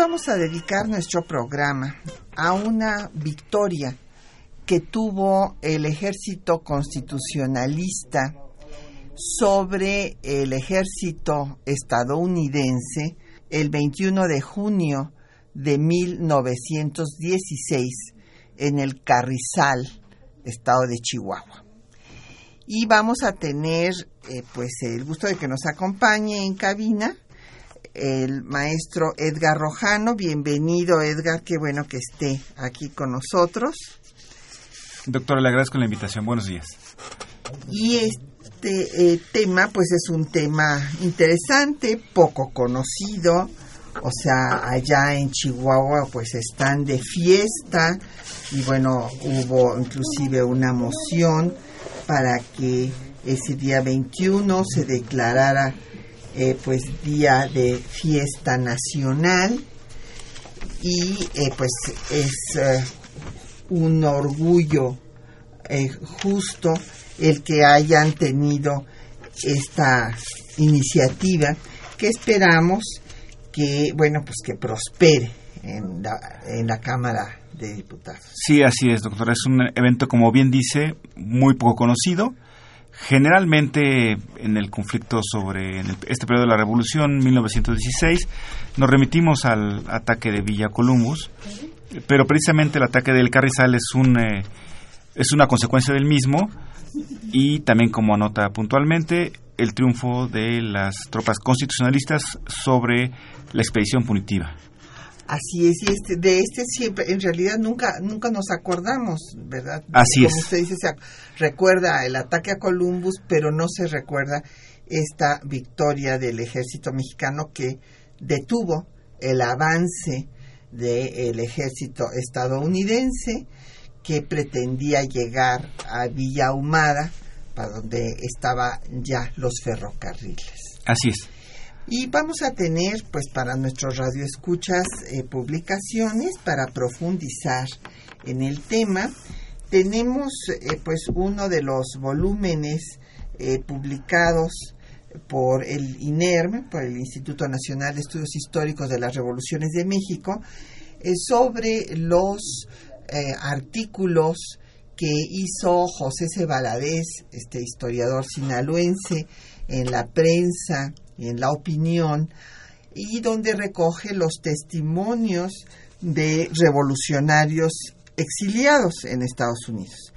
Vamos a dedicar nuestro programa a una victoria que tuvo el ejército constitucionalista sobre el ejército estadounidense el 21 de junio de 1916 en el Carrizal, estado de Chihuahua. Y vamos a tener eh, pues el gusto de que nos acompañe en cabina el maestro Edgar Rojano. Bienvenido, Edgar, qué bueno que esté aquí con nosotros. Doctora, le agradezco la invitación. Buenos días. Y este eh, tema, pues es un tema interesante, poco conocido. O sea, allá en Chihuahua, pues están de fiesta y bueno, hubo inclusive una moción para que ese día 21 se declarara eh, pues día de fiesta nacional y eh, pues es eh, un orgullo justo el que hayan tenido esta iniciativa que esperamos que bueno pues que prospere en la, en la Cámara de Diputados. Sí, así es, doctor. Es un evento, como bien dice, muy poco conocido Generalmente en el conflicto sobre este periodo de la Revolución, 1916, nos remitimos al ataque de Villa Columbus, pero precisamente el ataque del Carrizal es, un, eh, es una consecuencia del mismo y también, como anota puntualmente, el triunfo de las tropas constitucionalistas sobre la expedición punitiva. Así es, y este, de este siempre, en realidad nunca, nunca nos acordamos, ¿verdad? Así Como usted dice, se recuerda el ataque a Columbus, pero no se recuerda esta victoria del ejército mexicano que detuvo el avance del ejército estadounidense que pretendía llegar a Villa Humada, para donde estaban ya los ferrocarriles. Así es. Y vamos a tener, pues, para nuestros radioescuchas, eh, publicaciones para profundizar en el tema. Tenemos, eh, pues, uno de los volúmenes eh, publicados por el INERM, por el Instituto Nacional de Estudios Históricos de las Revoluciones de México, sobre los artículos que hizo José C. este historiador sinaloense, en la prensa en la opinión, y donde recoge los testimonios de revolucionarios exiliados en Estados Unidos.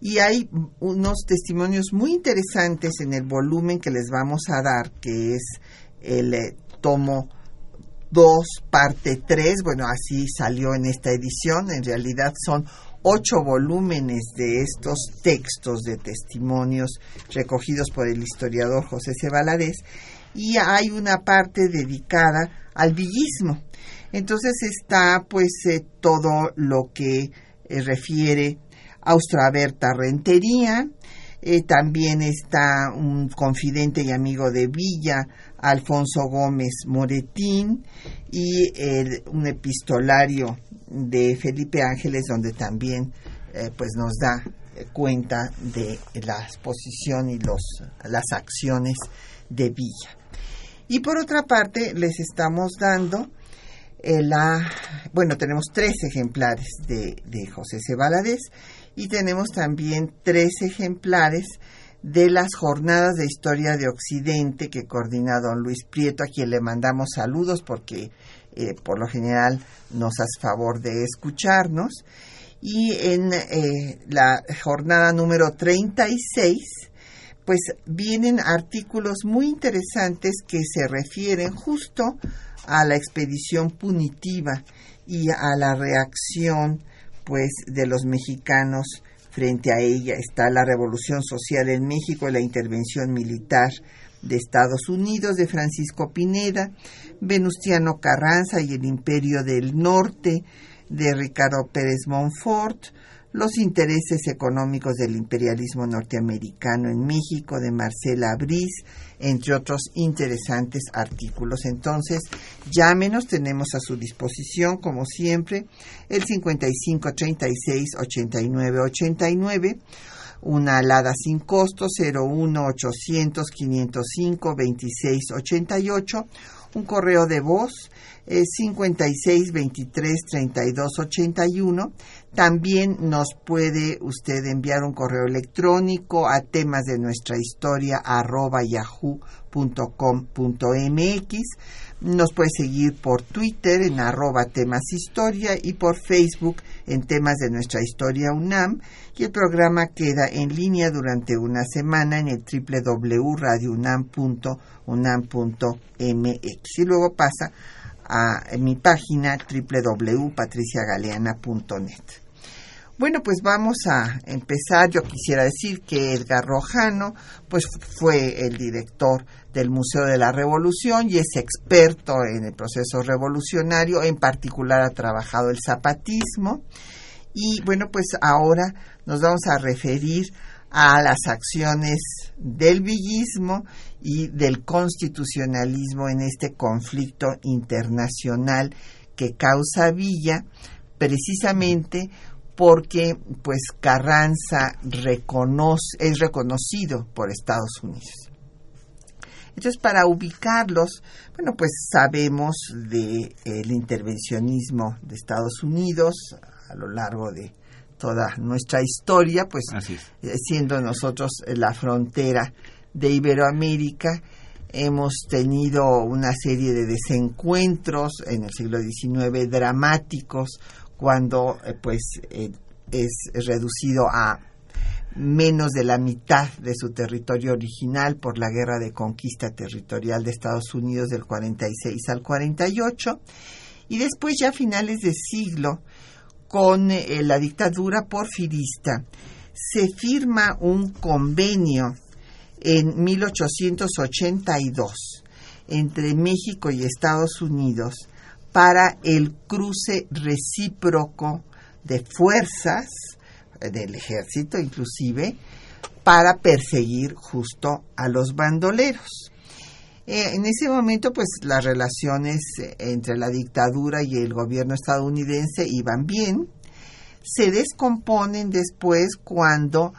Y hay unos testimonios muy interesantes en el volumen que les vamos a dar, que es el eh, tomo 2, parte 3, bueno, así salió en esta edición, en realidad son ocho volúmenes de estos textos de testimonios recogidos por el historiador José C y hay una parte dedicada al villismo. Entonces está pues eh, todo lo que eh, refiere a Austraberta Rentería, eh, también está un confidente y amigo de Villa, Alfonso Gómez Moretín, y un epistolario de Felipe Ángeles, donde también pues nos da cuenta de la exposición y los, las acciones de Villa. Y por otra parte, les estamos dando eh, la, bueno, tenemos tres ejemplares de, de José C. y tenemos también tres ejemplares de las jornadas de historia de Occidente que coordina don Luis Prieto, a quien le mandamos saludos porque eh, por lo general nos hace favor de escucharnos. Y en eh, la jornada número 36 pues vienen artículos muy interesantes que se refieren justo a la expedición punitiva y a la reacción pues de los mexicanos Frente a ella. Está la Revolución Social en México y la intervención militar de Estados Unidos de Francisco Pineda, Venustiano Carranza y el Imperio del Norte de Ricardo Pérez Montfort, los intereses económicos del imperialismo norteamericano en México de Marcela Briz, entre otros interesantes artículos. Entonces, llámenos, tenemos a su disposición, como siempre, el 55 36 89 89 una alada sin costo 01 800 505 26 88 un correo de voz eh, 56 23 32 81 también nos puede usted enviar un correo electrónico a temas de nuestra historia arroba yahoo.com.mx. Nos puede seguir por Twitter en arroba temas historia y por Facebook en temas de nuestra historia UNAM. Y el programa queda en línea durante una semana en el www.radiounam.unam.mx. Y luego pasa a mi página www.patriciagaleana.net. Bueno, pues vamos a empezar. Yo quisiera decir que Edgar Rojano, pues fue el director del Museo de la Revolución y es experto en el proceso revolucionario, en particular ha trabajado el zapatismo. Y bueno, pues ahora nos vamos a referir a las acciones del villismo y del constitucionalismo en este conflicto internacional que causa Villa, precisamente porque pues Carranza es reconocido por Estados Unidos. Entonces, para ubicarlos, bueno, pues sabemos del el intervencionismo de Estados Unidos a lo largo de toda nuestra historia, pues eh, siendo nosotros la frontera de Iberoamérica, hemos tenido una serie de desencuentros en el siglo XIX dramáticos cuando eh, pues eh, es reducido a menos de la mitad de su territorio original por la guerra de conquista territorial de Estados Unidos del 46 al 48 y después ya a finales de siglo con eh, la dictadura porfirista se firma un convenio en 1882 entre México y Estados Unidos para el cruce recíproco de fuerzas del ejército inclusive para perseguir justo a los bandoleros. Eh, en ese momento, pues las relaciones eh, entre la dictadura y el gobierno estadounidense iban bien. Se descomponen después cuando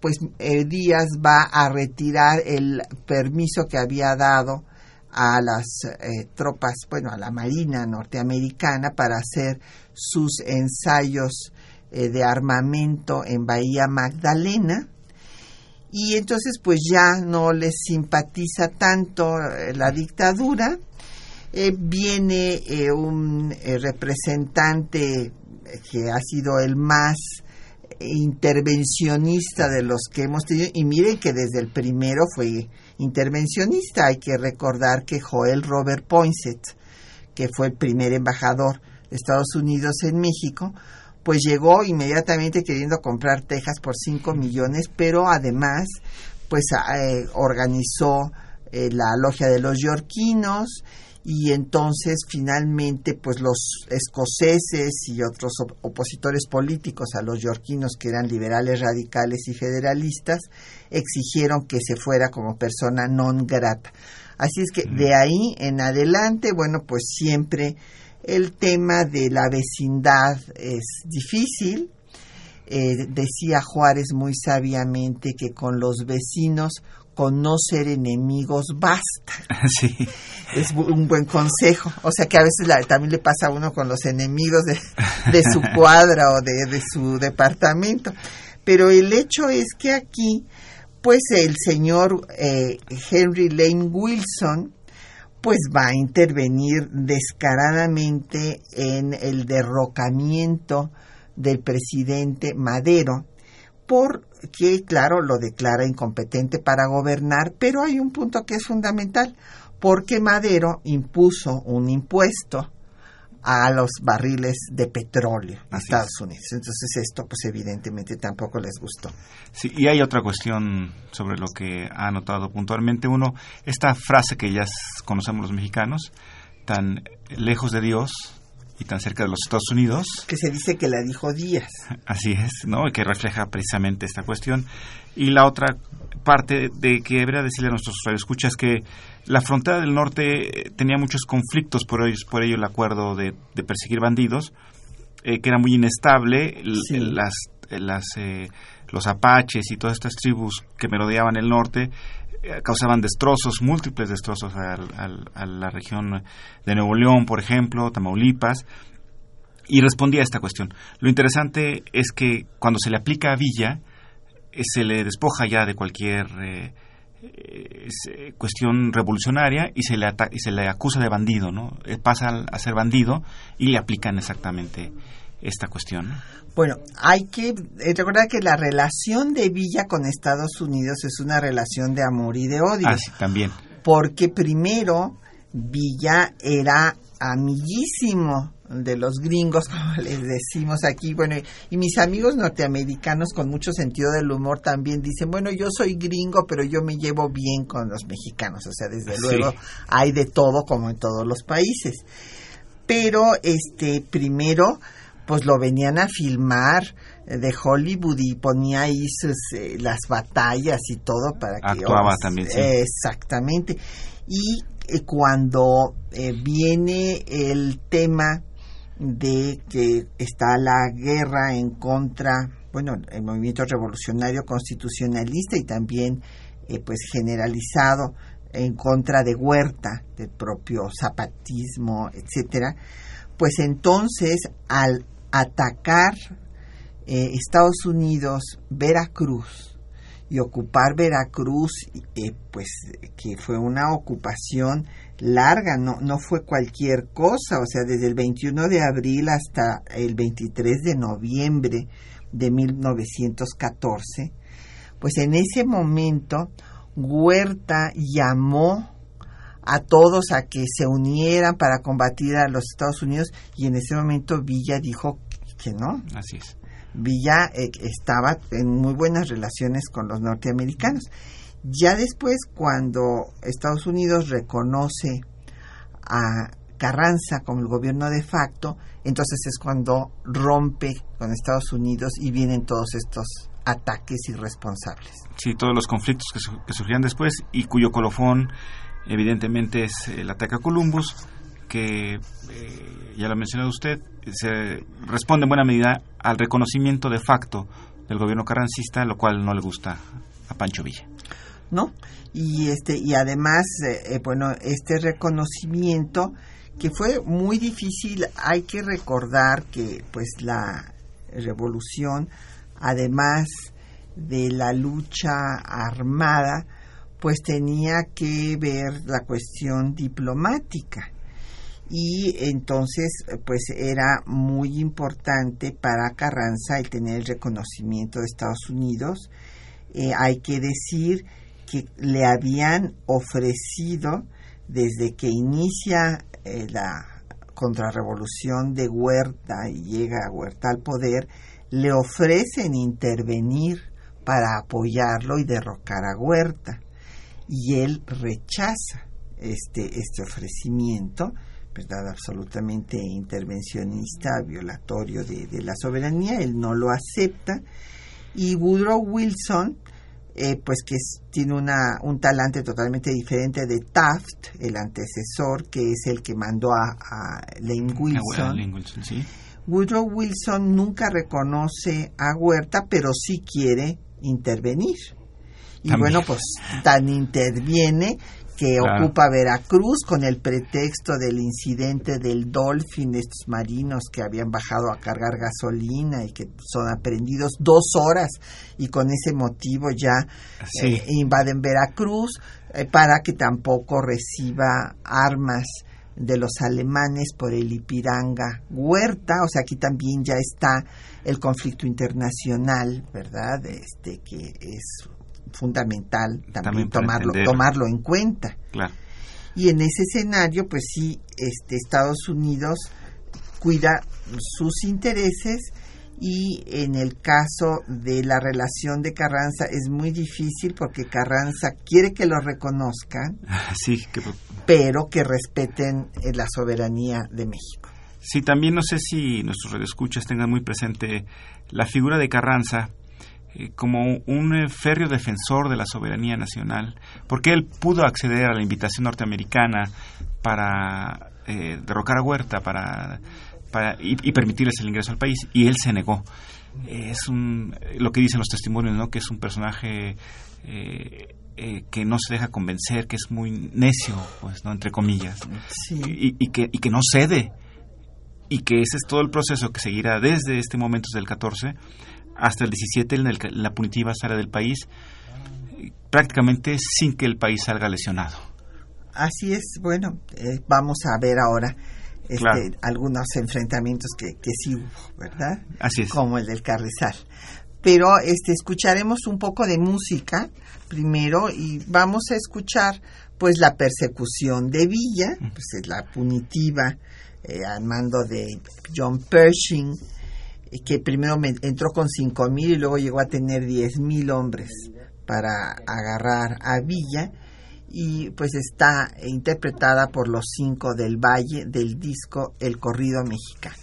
pues Díaz va a retirar el permiso que había dado a las eh, tropas, bueno, a la Marina norteamericana para hacer sus ensayos eh, de armamento en Bahía Magdalena. Y entonces pues ya no les simpatiza tanto eh, la dictadura. viene un representante que ha sido el más intervencionista de los que hemos tenido y miren que desde el primero fue intervencionista. Hay que recordar que Joel Robert Poinsett, que fue el primer embajador de Estados Unidos en México, pues llegó inmediatamente queriendo comprar Texas por 5 millones, pero además pues eh, organizó eh, la logia de los yorquinos y entonces finalmente pues los escoceses y otros opositores políticos a los yorquinos que eran liberales radicales y federalistas exigieron que se fuera como persona non grata. Así es que de ahí en adelante, bueno, pues siempre el tema de la vecindad es difícil. Eh, decía Juárez muy sabiamente que con los vecinos conocer enemigos basta. Sí. Es un buen consejo. O sea que a veces también le pasa a uno con los enemigos de, su cuadra o de, su departamento. Pero el hecho es que aquí, pues el señor eh, Henry Lane Wilson, pues va a intervenir descaradamente en el derrocamiento del presidente Madero porque, claro, lo declara incompetente para gobernar, pero hay un punto que es fundamental, porque Madero impuso un impuesto a los barriles de petróleo de Estados Unidos. Entonces esto pues evidentemente tampoco les gustó. Sí, y hay otra cuestión sobre lo que ha anotado puntualmente uno, esta frase que ya conocemos los mexicanos, tan lejos de Dios y tan cerca de los Estados Unidos. Que se dice que la dijo Díaz. Así es, ¿no? Y que refleja precisamente esta cuestión. Y la otra parte de que debería decirle a nuestros radioescuchas que la frontera del norte tenía muchos conflictos, por ello, por ello el acuerdo de, perseguir bandidos, eh, que era muy inestable, las, las, eh, los apaches y todas estas tribus que merodeaban el norte eh, causaban destrozos, múltiples destrozos a la región de Nuevo León, por ejemplo, Tamaulipas, y respondía a esta cuestión. Lo interesante es que cuando se le aplica a Villa, eh, se le despoja ya de cualquier eh, cuestión revolucionaria y se le y se le acusa de bandido, ¿no? Pasa a ser bandido y le aplican exactamente esta cuestión. Bueno, hay que eh, recordar que la relación de Villa con Estados Unidos es una relación de amor y de odio. Ah, sí, también. Porque primero Villa era amiguísimo de los gringos, como les decimos aquí, bueno, y mis amigos norteamericanos con mucho sentido del humor también dicen, bueno, yo soy gringo, pero yo me llevo bien con los mexicanos, o sea, desde luego hay de todo como en todos los países. Pero este primero pues lo venían a filmar eh, de Hollywood y ponía ahí eh, las batallas y todo para que actuaba también sí. exactamente y eh, cuando viene el tema de que está la guerra en contra bueno el movimiento revolucionario constitucionalista y también pues generalizado en contra de Huerta del propio zapatismo etcétera pues entonces al atacar eh, Estados Unidos Veracruz y ocupar Veracruz, eh, pues que fue una ocupación larga, no, no fue cualquier cosa, o sea, desde el 21 de abril hasta el 23 de noviembre de 1914, pues en ese momento Huerta llamó a todos a que se unieran para combatir a los Estados Unidos y en ese momento Villa dijo que no. Así es. Villa eh, estaba en muy buenas relaciones con los norteamericanos. Ya después, cuando Estados Unidos reconoce a Carranza como el gobierno de facto, entonces es cuando rompe con Estados Unidos y vienen todos estos ataques irresponsables. Sí, todos los conflictos que, que surgían después y cuyo colofón evidentemente es el ataque a Columbus, que eh, ya lo ha mencionado usted, se responde en buena medida al reconocimiento de facto del gobierno carrancista, lo cual no le gusta a Pancho Villa. ¿No? Y este y además eh, eh, bueno, este reconocimiento que fue muy difícil, hay que recordar que pues la revolución además de la lucha armada pues tenía que ver la cuestión diplomática y entonces pues era muy importante para Carranza el tener el reconocimiento de Estados Unidos. Eh, hay que decir que le habían ofrecido desde que inicia eh, la contrarrevolución de Huerta y llega Huerta al poder, le ofrecen intervenir para apoyarlo y derrocar a Huerta y él rechaza este, este ofrecimiento, ¿verdad? absolutamente intervencionista, violatorio de, la soberanía, él no lo acepta y Woodrow Wilson, eh, pues que tiene una, un talante totalmente diferente de Taft, el antecesor, que es el que mandó a, a Lane Wilson. Woodrow Wilson nunca reconoce a Huerta, pero sí quiere intervenir. Y bueno, pues tan interviene que ocupa Veracruz con el pretexto del incidente del Dolphin, estos marinos que habían bajado a cargar gasolina y que son aprendidos dos horas y con ese motivo ya eh, invaden Veracruz eh, para que tampoco reciba armas de los alemanes por el Ipiranga Huerta, o sea, aquí también ya está el conflicto internacional, ¿verdad? Este que es fundamental también, tomarlo, tomarlo en cuenta. Y en ese escenario, pues sí, este, Estados Unidos cuida sus intereses y en el caso de la relación de Carranza es muy difícil porque Carranza quiere que lo reconozcan, sí, que... pero que respeten eh, la soberanía de México. Sí, también no sé si nuestros radioescuchas tengan muy presente la figura de Carranza como un eh, férreo defensor de la soberanía nacional, porque él pudo acceder a la invitación norteamericana para derrocar a Huerta, para y, permitirles el ingreso al país y él se negó. Es un, lo que dicen los testimonios, ¿no? Que es un personaje eh, eh, que no se deja convencer, que es muy necio, pues, ¿no? Entre comillas. Y, que, y que no cede. Y que ese es todo el proceso que seguirá desde este momento, desde el 14 hasta el 17, en el que la punitiva sale del país, prácticamente sin que el país salga lesionado. Así es, bueno, eh, vamos a ver ahora este, algunos enfrentamientos que, que sí hubo, ¿verdad? Así es. Como el del Carrizal. Pero este, escucharemos un poco de música primero y vamos a escuchar pues la persecución de Villa, pues es la punitiva eh, al mando de John Pershing, que primero entró con cinco mil y luego llegó a tener diez mil hombres para agarrar a Villa y pues está interpretada por los cinco del Valle del disco El Corrido Mexicano.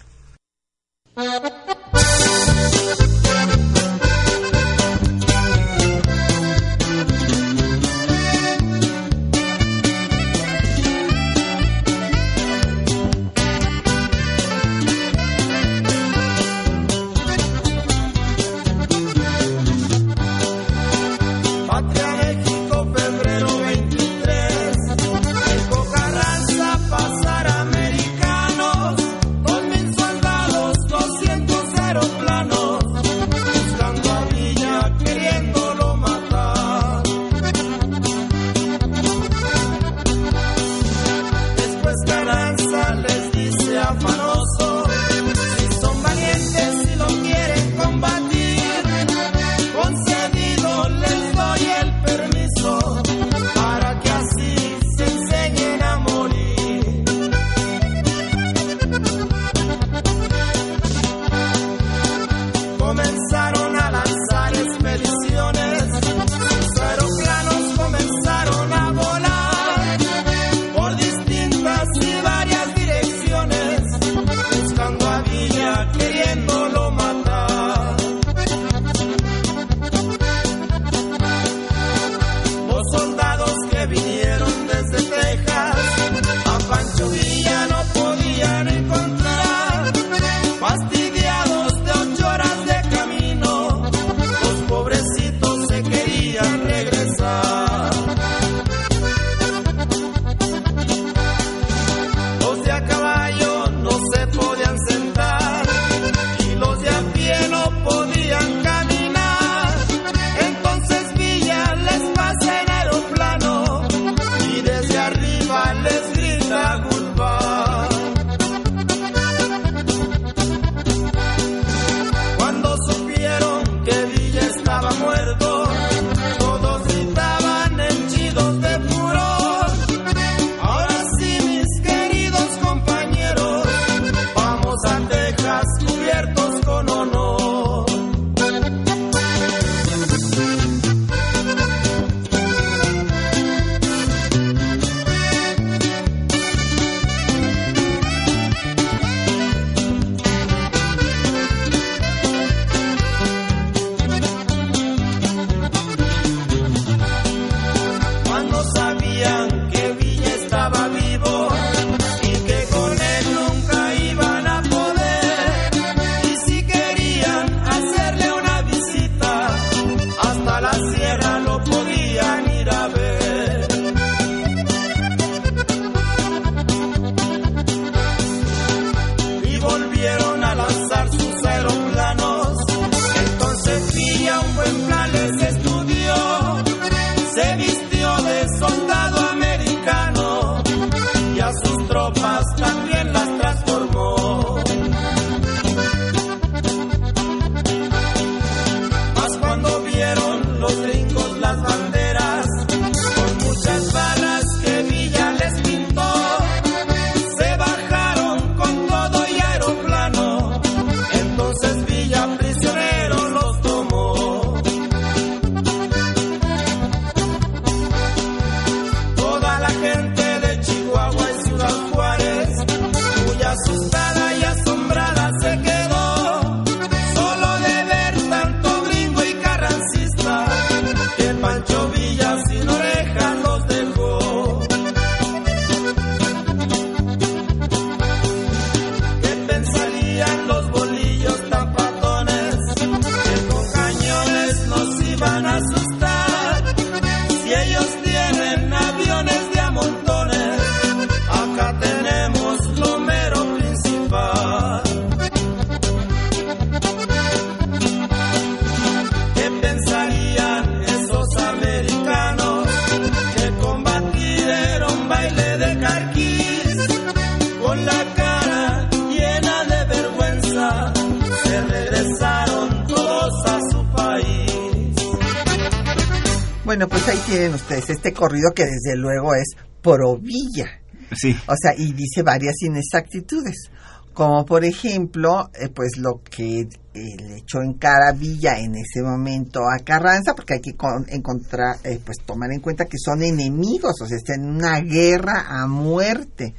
Ustedes este corrido que desde luego es pro Villa. Sí. O sea, y dice varias inexactitudes. Como por ejemplo, eh, pues lo que eh, le echó en cara Villa en ese momento a Carranza, porque hay que con- encontrar, eh, pues tomar en cuenta que son enemigos, o sea, están en una guerra a muerte,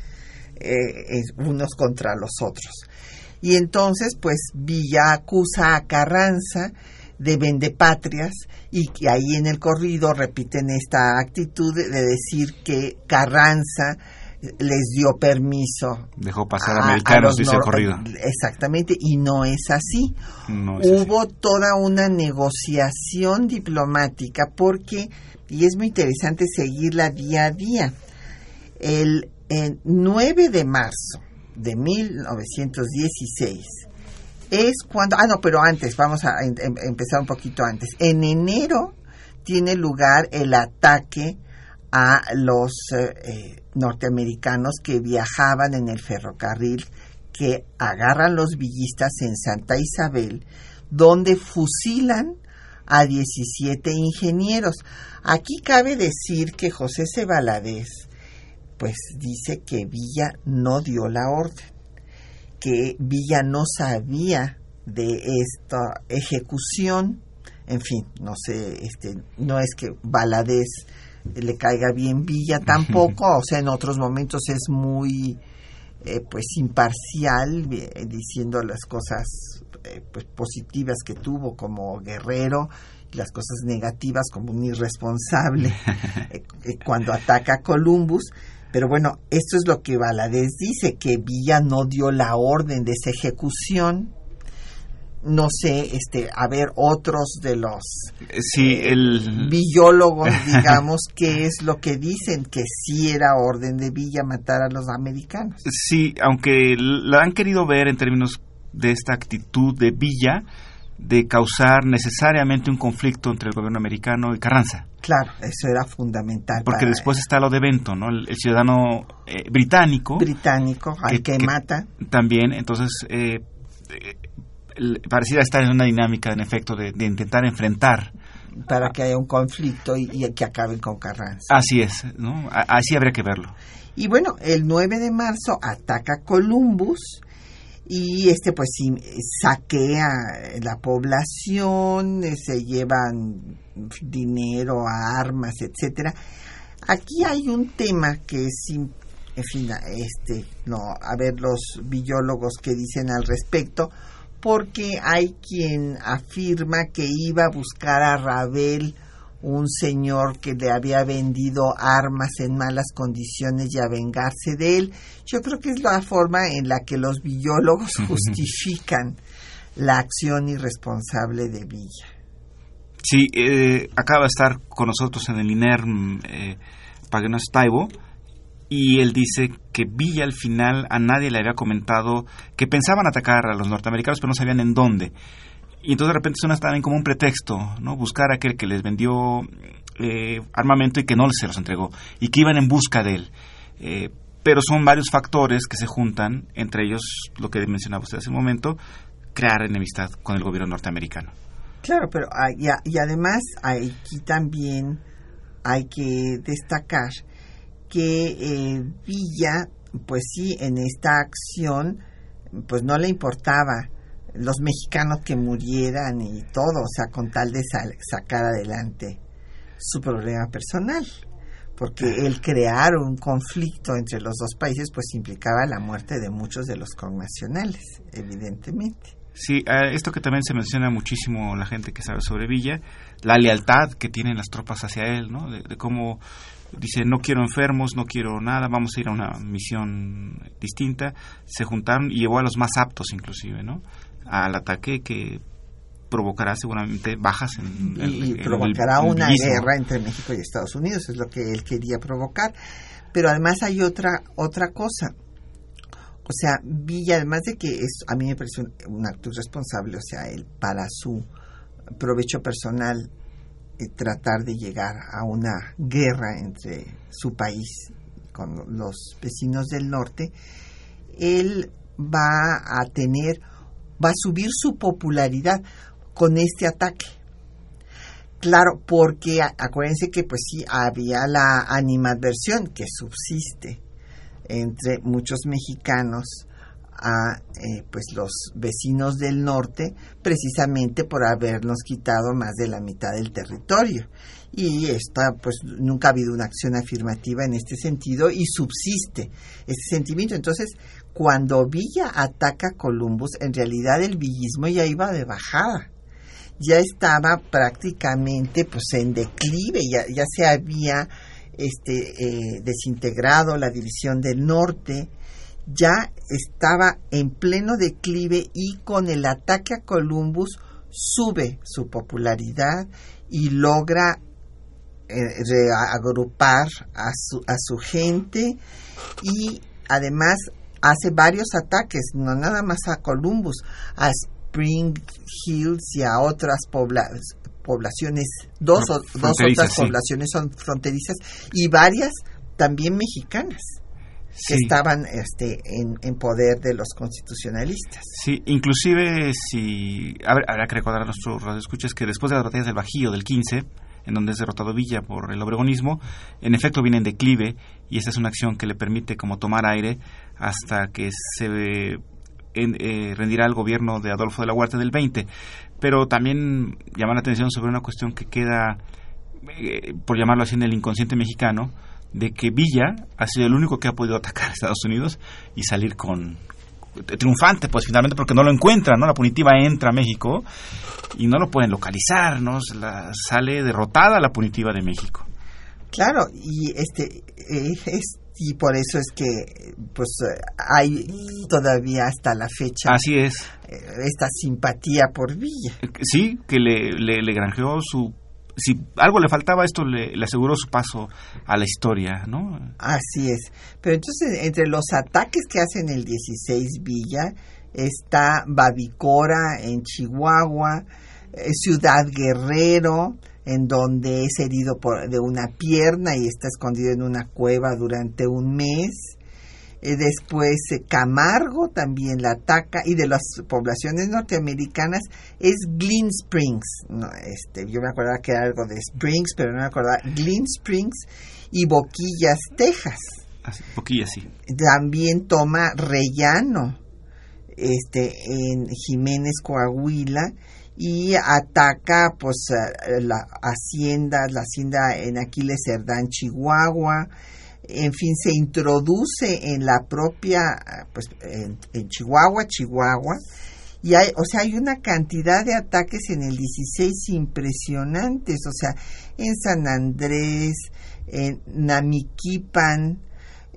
eh, unos contra los otros. Y entonces, pues Villa acusa a Carranza de vendepatrias y que ahí en el corrido repiten esta actitud de de decir que Carranza les dio permiso Dejó pasar a- a americanos, los dice corrido. Exactamente, y no es así. No es así. Hubo toda una negociación diplomática porque, y es muy interesante seguirla día a día, el, el 9 de marzo de 1916 es cuando, ah no, pero antes, vamos a em- em- empezar un poquito antes. En enero tiene lugar el ataque a los eh, eh, norteamericanos que viajaban en el ferrocarril que agarran los villistas en Santa Isabel, donde fusilan a 17 ingenieros. Aquí cabe decir que José C. Valadez, pues dice que Villa no dio la orden, que Villa no sabía de esta ejecución, en fin, no sé, este, no es que Valadez le caiga bien Villa tampoco, o sea, en otros momentos es muy eh, pues imparcial, eh, diciendo las cosas eh, pues positivas que tuvo como guerrero y las cosas negativas como un irresponsable cuando ataca a Columbus. Pero bueno, esto es lo que Valadez dice, que Villa no dio la orden de esa ejecución. No sé, este, a ver, otros de los Sí, el... biólogos, digamos, qué es lo que dicen, que sí era orden de Villa matar a los americanos. Sí, aunque la han querido ver en términos de esta actitud de Villa de causar necesariamente un conflicto entre el gobierno americano y Carranza. Claro, eso era fundamental. Porque después está lo de Benton, ¿no? El, el ciudadano eh, británico británico, al que, que- que- mata. también, entonces eh, eh, pareciera estar en una dinámica, en efecto, de, de intentar enfrentar. para que haya un conflicto y, y que acaben con Carranza. Así es, ¿no? Así habría que verlo. Y bueno, el 9 de marzo ataca Columbus y este pues saquea la población, eh, se llevan dinero, armas, etcétera. Aquí hay un tema que es, en fin, este, no, a ver los biólogos que dicen al respecto, porque hay quien afirma que iba a buscar a Ravel un señor que le había vendido armas en malas condiciones y a vengarse de él. Yo creo que es la forma en la que los biólogos justifican la acción irresponsable de Villa. Sí, eh, acaba de estar con nosotros en el INERM eh, Paganos Taibo y él dice que Villa al final a nadie le había comentado que pensaban atacar a los norteamericanos pero no sabían en dónde. Y entonces de repente suena también como un pretexto, ¿no? Buscar a aquel que les vendió eh, armamento y que no se los entregó y que iban en busca de él. Eh, pero son varios factores que se juntan, entre ellos lo que mencionaba usted hace un momento, crear enemistad con el gobierno norteamericano. Claro, pero hay- y, a- y además aquí también hay que destacar que eh, Villa, pues sí, en esta acción, pues no le importaba los mexicanos que murieran y todo, o sea, con tal de sacar adelante su problema personal. Porque el crear un conflicto entre los dos países, pues implicaba la muerte de muchos de los connacionales, evidentemente. Sí, esto que también se menciona muchísimo la gente que sabe sobre Villa, la lealtad que tienen las tropas hacia él, ¿no? De, de cómo dice, no quiero enfermos, no quiero nada, vamos a ir a una misión distinta. Se juntaron y llevó a los más aptos inclusive, ¿no? Al ataque que provocará seguramente bajas en, y, en- en provocará el- el una guerra entre México y Estados Unidos, es lo que él quería provocar. Pero además hay otra otra cosa. O sea, Villa, además de que es, a mí me parece un, un acto irresponsable, o sea, él para su provecho personal eh, tratar de llegar a una guerra entre su país con los vecinos del norte, él va a tener, va a subir su popularidad con este ataque. Claro, porque acuérdense que pues sí había la animadversión que subsiste entre muchos mexicanos a eh, pues los vecinos del norte precisamente por habernos quitado más de la mitad del territorio y esta pues nunca ha habido una acción afirmativa en este sentido y subsiste este sentimiento entonces cuando Villa ataca a Columbus en realidad el villismo ya iba de bajada. Ya estaba prácticamente pues en declive, ya, ya se había este, eh, desintegrado la división del norte, ya estaba en pleno declive y con el ataque a Columbus sube su popularidad y logra eh, reagrupar a su, a su gente y además hace varios ataques, no nada más a Columbus, a Spring Hills y a otras pobla- poblaciones, dos, o- dos otras sí. poblaciones son fronterizas y varias también mexicanas que Sí. estaban este, en, en poder de los constitucionalistas. Sí, inclusive si... Habrá que recordar a nuestros radioescuchas que después de las batallas del Bajío del 15, en donde es derrotado Villa por el obregonismo, en efecto viene en declive y esta es una acción que le permite como tomar aire hasta que se eh, rendirá el gobierno de Adolfo de la Huerta del 20. Pero también llama la atención sobre una cuestión que queda, eh, por llamarlo así, en el inconsciente mexicano, de que Villa ha sido el único que ha podido atacar a Estados Unidos y salir con triunfante, pues finalmente porque no lo encuentran, ¿no? La punitiva entra a México y no lo pueden localizar, ¿no? Se la- sale derrotada la punitiva de México. Claro, y este eh, es- y por eso es que pues hay todavía hasta la fecha Así es. eh, esta simpatía por Villa. Sí, que le, le, le granjeó su... Si algo le faltaba, esto le, aseguró su paso a la historia, ¿no? Así es. Pero entonces, entre los ataques que hacen el 16 Villa, está Babicora en Chihuahua, eh, Ciudad Guerrero, en donde es herido por, de una pierna y está escondido en una cueva durante un mes. Eh, después eh, Camargo también la ataca y de las poblaciones norteamericanas es Glen Springs. No, este, yo me acordaba que era algo de Springs, pero no me acordaba. Glen Springs y Boquillas, Texas. Así, poquilla así. También toma Rellano este, en Jiménez, Coahuila y ataca pues eh, la hacienda, la hacienda en Aquiles Cerdán, Chihuahua, en fin, se introduce en la propia, pues en, en Chihuahua, Chihuahua, y hay, o sea, hay una cantidad de ataques en el 16 impresionantes, o sea, en San Andrés, en Namiquipan,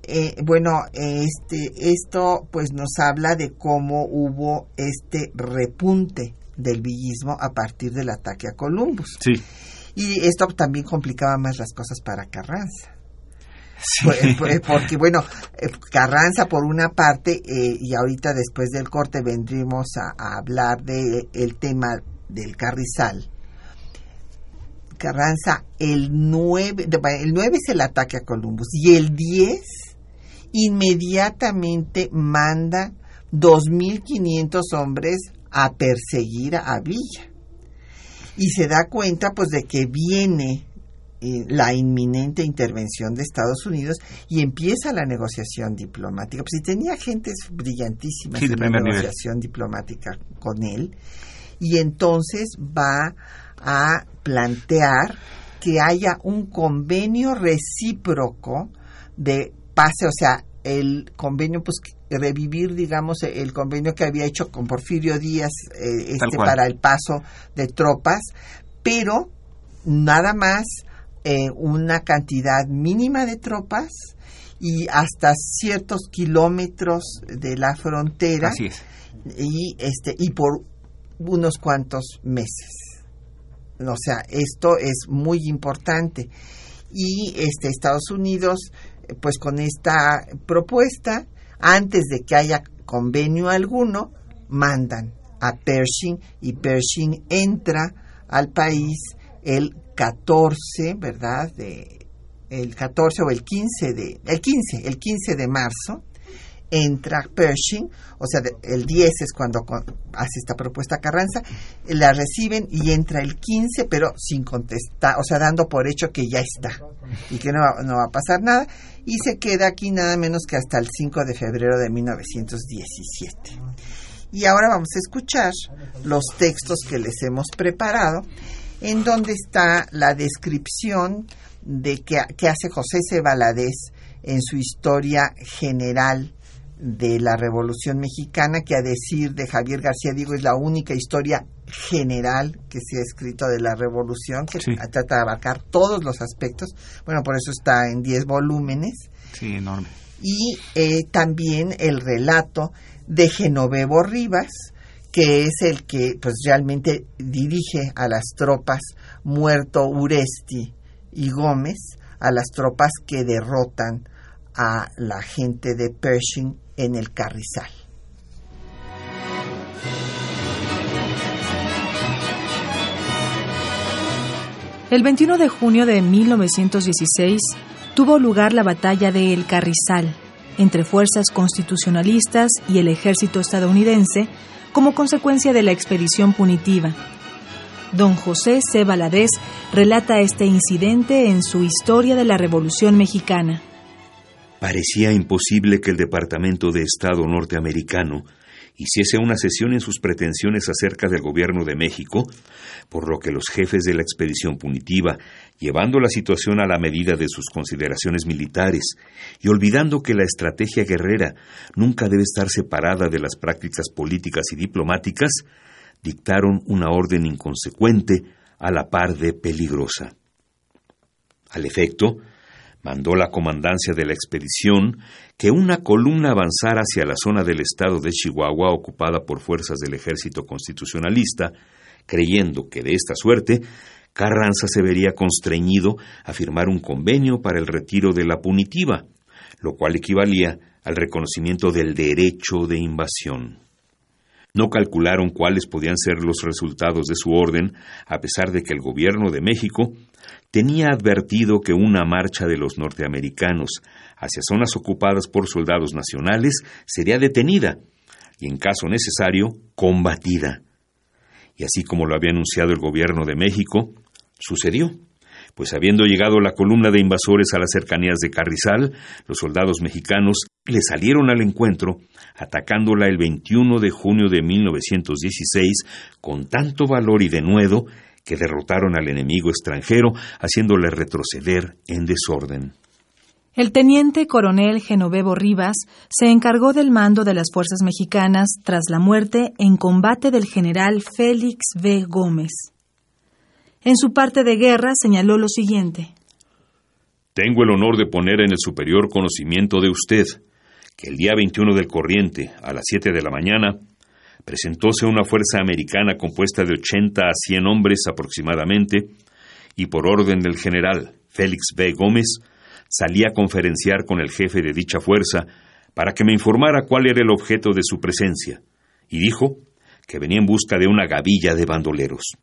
eh, bueno, este, esto pues nos habla de cómo hubo este repunte del villismo a partir del ataque a Columbus. Sí. Y esto también complicaba más las cosas para Carranza. Pues, pues, porque bueno, eh, Carranza por una parte, eh, y ahorita después del corte vendremos a, hablar del el tema del Carrizal. Carranza, el 9, de- el 9 es el ataque a Columbus y el 10 inmediatamente manda 2.500 hombres a perseguir a Villa. Y se da cuenta pues de que viene eh, la inminente intervención de Estados Unidos y empieza la negociación diplomática. Pues si tenía gentes brillantísimas Sí, en la nivel. negociación diplomática con él, y entonces va a plantear que haya un convenio recíproco de pase, o sea, el convenio, pues revivir, digamos, el convenio que había hecho con Porfirio Díaz eh, este, para el paso de tropas, pero nada más eh, una cantidad mínima de tropas y hasta ciertos kilómetros de la frontera Así es. y este y por unos cuantos meses. O sea, esto es muy importante. Y este, Estados Unidos, pues con esta propuesta, antes de que haya convenio alguno, mandan a Pershing y Pershing entra al país el 14, ¿verdad? El 14 o el 15 de el 15, el 15 de marzo entra Pershing, o sea, el 10 es cuando hace esta propuesta Carranza, la reciben y entra el 15, pero sin contestar, o sea, dando por hecho que ya está y que no no va a pasar nada, y se queda aquí nada menos que hasta el 5 de febrero de 1917. Y ahora vamos a escuchar los textos que les hemos preparado, en donde está la descripción de qué, hace José C. Valadez en su historia general de la Revolución Mexicana, que a decir de Javier García Diego es la única historia general que se ha escrito de la Revolución, que trata de abarcar todos los aspectos. Bueno, por eso está en 10 volúmenes. Sí, enorme. Y eh, también el relato de Genovevo Rivas, que es el que pues realmente dirige a las tropas muerto Uresti y Gómez, a las tropas que derrotan a la gente de Pershing en el Carrizal. El 21 de junio de 1916 tuvo lugar la batalla de El Carrizal entre fuerzas constitucionalistas y el ejército estadounidense como consecuencia de la expedición punitiva. Don José C. Valadez relata este incidente en su Historia de la Revolución Mexicana. Parecía imposible que el Departamento de Estado norteamericano hiciese una sesión en sus pretensiones acerca del gobierno de México, por lo que los jefes de la expedición punitiva, llevando la situación a la medida de sus consideraciones militares y olvidando que la estrategia guerrera nunca debe estar separada de las prácticas políticas y diplomáticas, dictaron una orden inconsecuente a la par de peligrosa. Al efecto, mandó la comandancia de la expedición que una columna avanzara hacia la zona del estado de Chihuahua ocupada por fuerzas del ejército constitucionalista, creyendo que de esta suerte Carranza se vería constreñido a firmar un convenio para el retiro de la punitiva, lo cual equivalía al reconocimiento del derecho de invasión. No calcularon cuáles podían ser los resultados de su orden, a pesar de que el gobierno de México tenía advertido que una marcha de los norteamericanos hacia zonas ocupadas por soldados nacionales sería detenida y, en caso necesario, combatida. Y así como lo había anunciado el gobierno de México, sucedió, pues habiendo llegado la columna de invasores a las cercanías de Carrizal, los soldados mexicanos le salieron al encuentro, atacándola el 21 de junio de 1916 con tanto valor y denuedo que derrotaron al enemigo extranjero, haciéndole retroceder en desorden. El teniente coronel Genovevo Rivas se encargó del mando de las fuerzas mexicanas tras la muerte en combate del general Félix V. Gómez. En su parte de guerra señaló lo siguiente. Tengo el honor de poner en el superior conocimiento de usted que el día 21 del corriente, a las 7 de la mañana, presentóse una fuerza americana compuesta de 80 a 100 hombres aproximadamente, y por orden del general Félix B. Gómez, salí a conferenciar con el jefe de dicha fuerza para que me informara cuál era el objeto de su presencia, y dijo que venía en busca de una gavilla de bandoleros.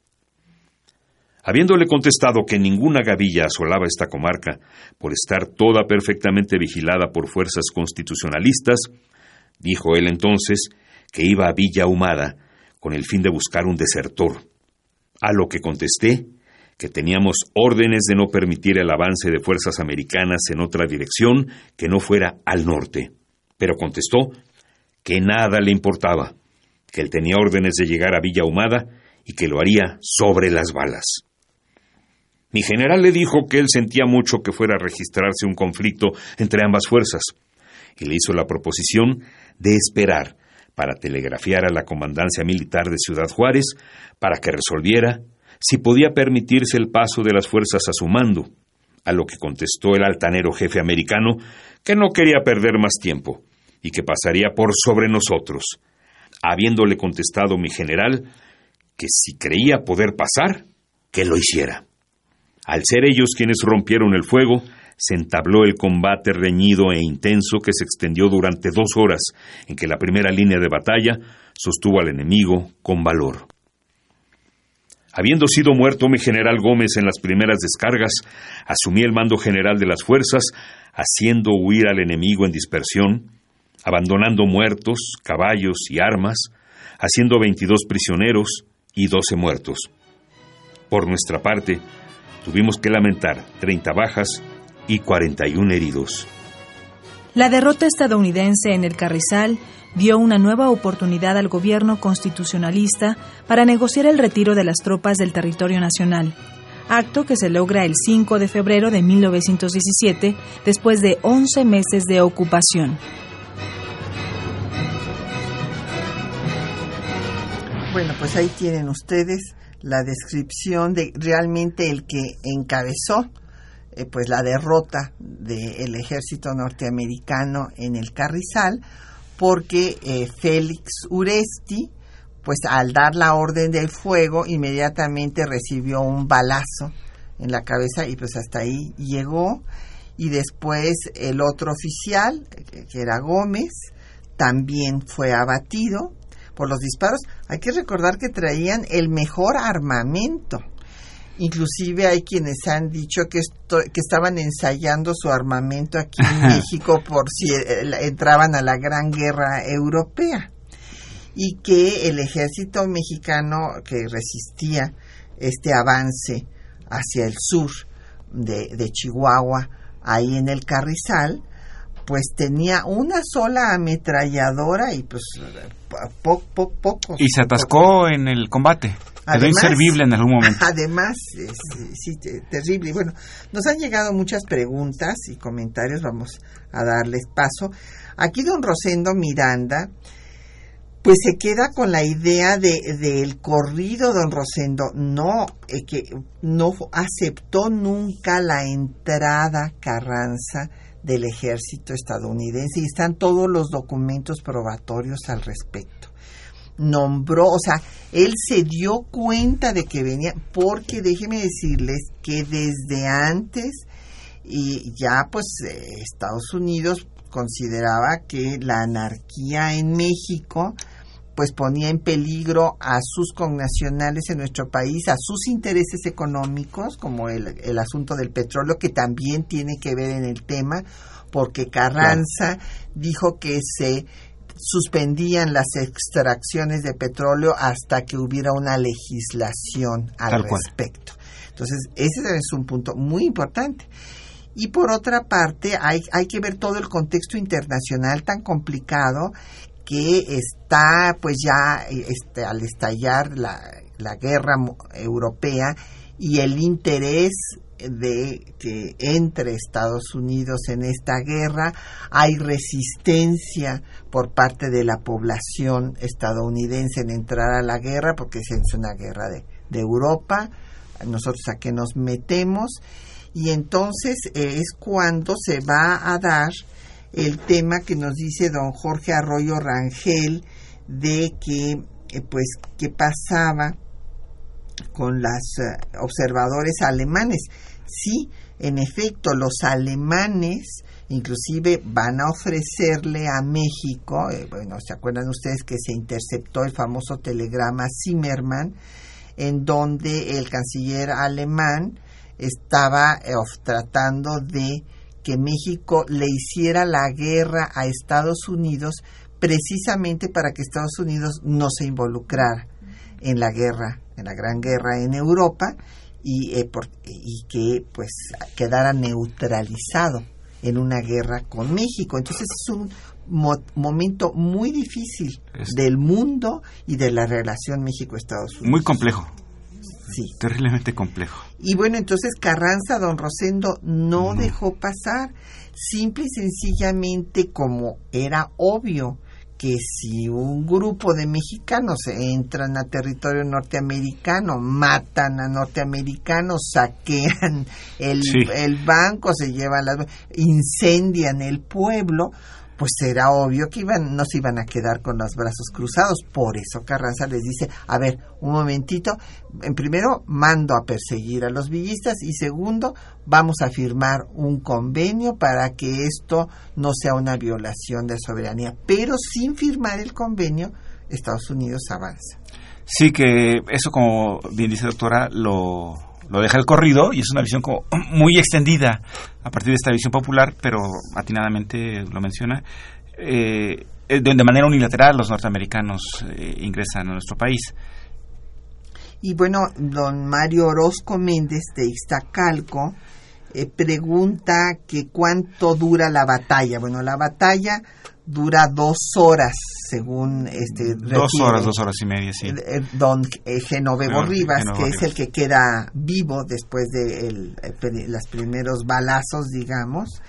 Habiéndole contestado que ninguna gavilla asolaba esta comarca por estar toda perfectamente vigilada por fuerzas constitucionalistas, dijo él entonces que iba a Villa Humada con el fin de buscar un desertor. A lo que contesté que teníamos órdenes de no permitir el avance de fuerzas americanas en otra dirección que no fuera al norte. Pero contestó que nada le importaba, que él tenía órdenes de llegar a Villa Humada y que lo haría sobre las balas. Mi general le dijo que él sentía mucho que fuera a registrarse un conflicto entre ambas fuerzas, y le hizo la proposición de esperar para telegrafiar a la Comandancia Militar de Ciudad Juárez para que resolviera si podía permitirse el paso de las fuerzas a su mando, a lo que contestó el altanero jefe americano que no quería perder más tiempo y que pasaría por sobre nosotros, habiéndole contestado mi general que si creía poder pasar, que lo hiciera. Al ser ellos quienes rompieron el fuego, se entabló el combate reñido e intenso que se extendió durante dos horas, en que la primera línea de batalla sostuvo al enemigo con valor. Habiendo sido muerto mi general Gómez en las primeras descargas, asumí el mando general de las fuerzas, haciendo huir al enemigo en dispersión, abandonando muertos, caballos y armas, haciendo 22 prisioneros y 12 muertos. Por nuestra parte, tuvimos que lamentar 30 bajas y 41 heridos. La derrota estadounidense en el Carrizal dio una nueva oportunidad al gobierno constitucionalista para negociar el retiro de las tropas del territorio nacional, acto que se logra el 5 de febrero de 1917, después de 11 meses de ocupación. Bueno, pues ahí tienen ustedes la descripción de realmente el que encabezó eh, pues la derrota del ejército norteamericano en el Carrizal, porque eh, Félix Uresti, pues al dar la orden del fuego, inmediatamente recibió un balazo en la cabeza y pues hasta ahí llegó. Y después el otro oficial, que era Gómez, también fue abatido por los disparos. Hay que recordar que traían el mejor armamento. Inclusive hay quienes han dicho que, que estaban ensayando su armamento aquí en México por si eh, entraban a la Gran Guerra Europea. Y que el ejército mexicano que resistía este avance hacia el sur de, de Chihuahua, ahí en el Carrizal, pues tenía una sola ametralladora y pues poco, poco, Y se atascó en el combate. Quedó inservible en algún momento. Además, sí, terrible. Bueno, nos han llegado muchas preguntas y comentarios, vamos a darles paso. Aquí don Rosendo Miranda, pues se queda con la idea de del corrido, don Rosendo, no, eh, que no aceptó nunca la entrada Carranza del ejército estadounidense y están todos los documentos probatorios al respecto. Nombró, o sea, él se dio cuenta de que venía, porque déjeme decirles que desde antes y ya pues eh, Estados Unidos consideraba que la anarquía en México pues ponía en peligro a sus connacionales en nuestro país, a sus intereses económicos, como el, el asunto del petróleo, que también tiene que ver en el tema, porque Carranza dijo que se suspendían las extracciones de petróleo hasta que hubiera una legislación al respecto. Entonces, ese es un punto muy importante. Y por otra parte, hay, hay que ver todo el contexto internacional tan complicado que está pues ya este, al estallar la, la guerra europea y el interés de que entre Estados Unidos en esta guerra hay resistencia por parte de la población estadounidense en entrar a la guerra porque es una guerra de, de Europa nosotros a qué nos metemos y entonces es cuando se va a dar el tema que nos dice don Jorge Arroyo Rangel de que eh, pues qué pasaba con los eh, observadores alemanes. Sí, en efecto, los alemanes inclusive van a ofrecerle a México, eh, bueno, ¿se acuerdan ustedes que se interceptó el famoso telegrama Zimmermann, en donde el canciller alemán estaba tratando de que México le hiciera la guerra a Estados Unidos precisamente para que Estados Unidos no se involucrara en la guerra, en la gran guerra en Europa y, eh, y que pues quedara neutralizado en una guerra con México. Entonces es un momento muy difícil del mundo y de la relación México-Estados Unidos. Muy complejo. Sí. Terriblemente complejo. Y bueno, entonces Carranza, don Rosendo, no, dejó pasar, simple y sencillamente como era obvio que si un grupo de mexicanos entran a territorio norteamericano, matan a norteamericanos, saquean el, el banco, se llevan las... incendian el pueblo, pues era obvio que iban, no se iban a quedar con los brazos cruzados. Por eso Carranza les dice, a ver, un momentito, en primero mando a perseguir a los villistas y segundo, vamos a firmar un convenio para que esto no sea una violación de soberanía. Pero sin firmar el convenio, Estados Unidos avanza. Sí, que eso, como bien dice doctora, lo, lo deja el corrido y es una visión como muy extendida a partir de esta visión popular, pero atinadamente lo menciona. Eh, de manera unilateral los norteamericanos eh, ingresan a nuestro país. Y bueno, don Mario Orozco Méndez de Iztacalco eh, pregunta que cuánto dura la batalla. Bueno, la batalla dura dos horas, según este. Dos horas, dos horas y media, sí. Eh, don eh, Genovevo Rivas, que es el que queda vivo después de el, los primeros balazos, digamos.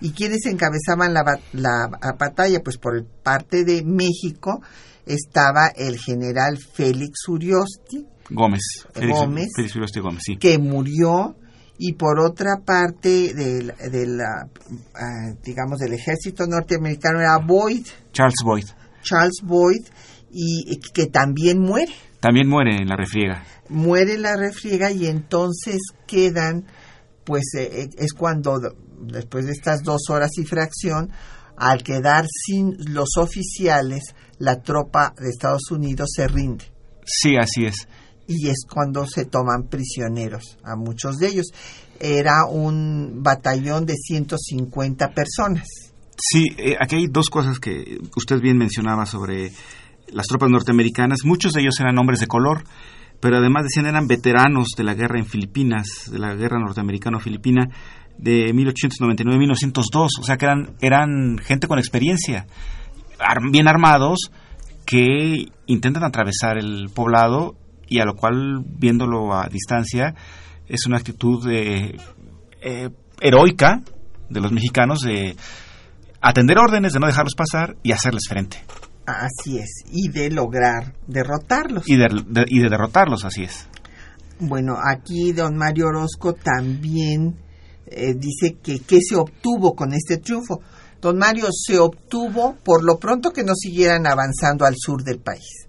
¿Y quiénes encabezaban la, la, batalla? Pues por parte de México estaba el general Félix Uriosti. Gómez. Gómez, Félix Uriosti Gómez, sí. Que murió y por otra parte de, la, ah, digamos del ejército norteamericano era Boyd. Charles Boyd. Charles Boyd y que también muere. También muere en la refriega. Muere en la refriega y entonces quedan pues eh, eh, es cuando después de estas dos horas y fracción al quedar sin los oficiales la tropa de Estados Unidos se rinde. Sí así es y es cuando se toman prisioneros a muchos de ellos. Era un batallón de 150 personas. Sí, eh, aquí hay dos cosas que usted bien mencionaba sobre las tropas norteamericanas. Muchos de ellos eran hombres de color, pero además decían eran veteranos de la guerra en Filipinas, de la guerra norteamericano-filipina de 1899-1902. O sea que eran, eran gente con experiencia, bien armados, que intentan atravesar el poblado y a lo cual, viéndolo a distancia, es una actitud de, eh, heroica de los mexicanos de atender órdenes, de no dejarlos pasar y hacerles frente. Así es, y de lograr derrotarlos. Y de, y de derrotarlos, así es. Bueno, aquí don Mario Orozco también eh, dice que qué se obtuvo con este triunfo. Don Mario se obtuvo por lo pronto que no siguieran avanzando al sur del país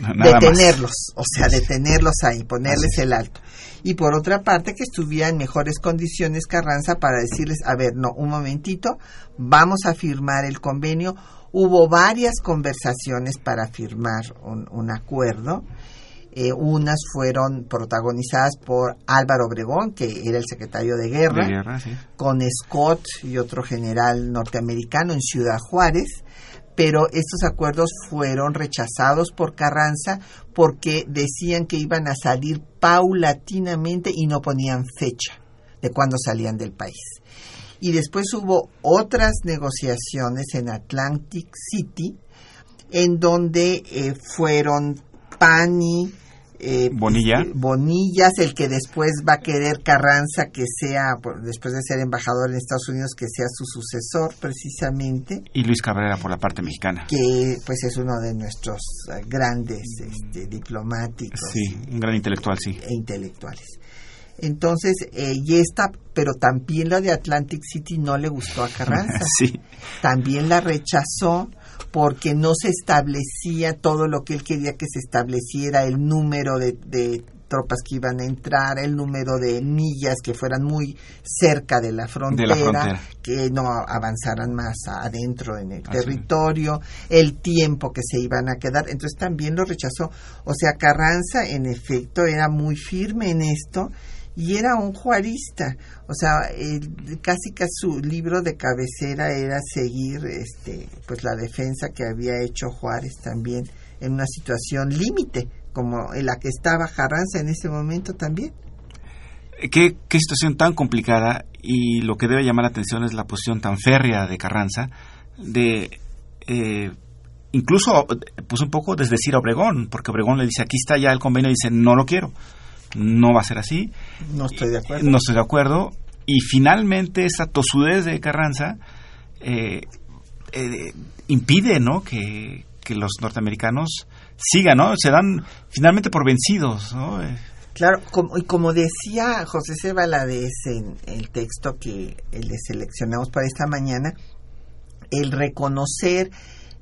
detenerlos, o sea, detenerlos ahí, ponerles el alto. Y por otra parte, que estuviera en mejores condiciones Carranza para decirles, a ver, no, un momentito, vamos a firmar el convenio. Hubo varias conversaciones para firmar un, acuerdo. Eh, unas fueron protagonizadas por Álvaro Obregón, que era el secretario de guerra, con Scott y otro general norteamericano en Ciudad Juárez pero estos acuerdos fueron rechazados por Carranza porque decían que iban a salir paulatinamente y no ponían fecha de cuándo salían del país. Y después hubo otras negociaciones en Atlantic City, en donde eh, fueron Pani, eh, Bonilla. Este, Bonillas, el que después va a querer Carranza que sea, después de ser embajador en Estados Unidos, que sea su sucesor precisamente. Y Luis Cabrera por la parte mexicana. Que pues es uno de nuestros eh, grandes este, diplomáticos. Sí, un gran intelectual, sí. E intelectuales. Entonces, eh, y esta, pero también la de Atlantic City no le gustó a Carranza. sí. También la rechazó porque no se establecía todo lo que él quería que se estableciera, el número de, tropas que iban a entrar, el número de millas que fueran muy cerca de la frontera, que no avanzaran más adentro en el territorio, el tiempo que se iban a quedar. Entonces también lo rechazó. O sea, Carranza en efecto era muy firme en esto y era un juarista. O sea, casi que su libro de cabecera era seguir este, pues la defensa que había hecho Juárez también en una situación límite, como en la que estaba Carranza en ese momento también. ¿Qué, qué situación tan complicada y lo que debe llamar la atención es la posición tan férrea de Carranza de eh, incluso pues un poco desdecir a Obregón porque Obregón le dice aquí está ya el convenio y dice no lo quiero no va a ser así. No estoy de acuerdo. No estoy de acuerdo. Y finalmente esa tosudez de Carranza eh, eh, impide ¿no? que, los norteamericanos sigan, ¿no? Se dan finalmente por vencidos, ¿no? Eh, claro, como, y como decía José C. Valadez en el texto que le seleccionamos para esta mañana, el reconocer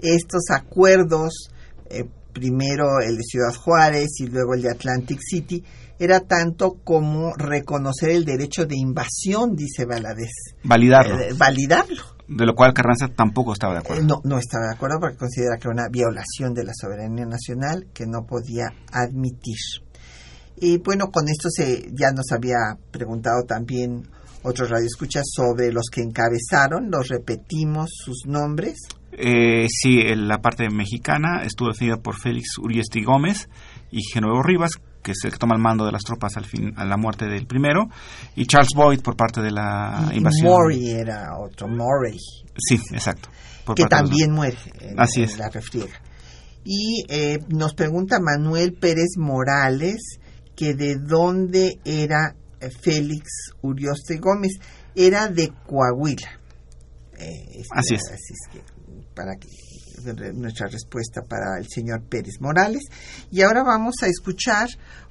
estos acuerdos, eh, primero el de Ciudad Juárez y luego el de Atlantic City, era tanto como reconocer el derecho de invasión, dice Valadez. Validarlo. Eh, validarlo. De lo cual Carranza tampoco estaba de acuerdo. Eh, no, no estaba de acuerdo porque considera que era una violación de la soberanía nacional que no podía admitir. Y bueno, con esto se ya nos había preguntado también otros radioescuchas sobre los que encabezaron, los repetimos sus nombres. Eh, sí, en la parte mexicana estuvo definida por Félix Uriesti Gómez y Genuevo Rivas, que es el que toma el mando de las tropas al fin, a la muerte del primero, y Charles Boyd por parte de la invasión. Murray era otro, Murray. Sí, exacto. que los- también muere en, Así en es. la refriega. Y eh, nos pregunta Manuel Pérez Morales que de dónde era eh, Félix Urioste Gómez. Era de Coahuila. Eh, este, Así es. Así es que para que nuestra respuesta para el señor Pérez Morales. Y ahora vamos a escuchar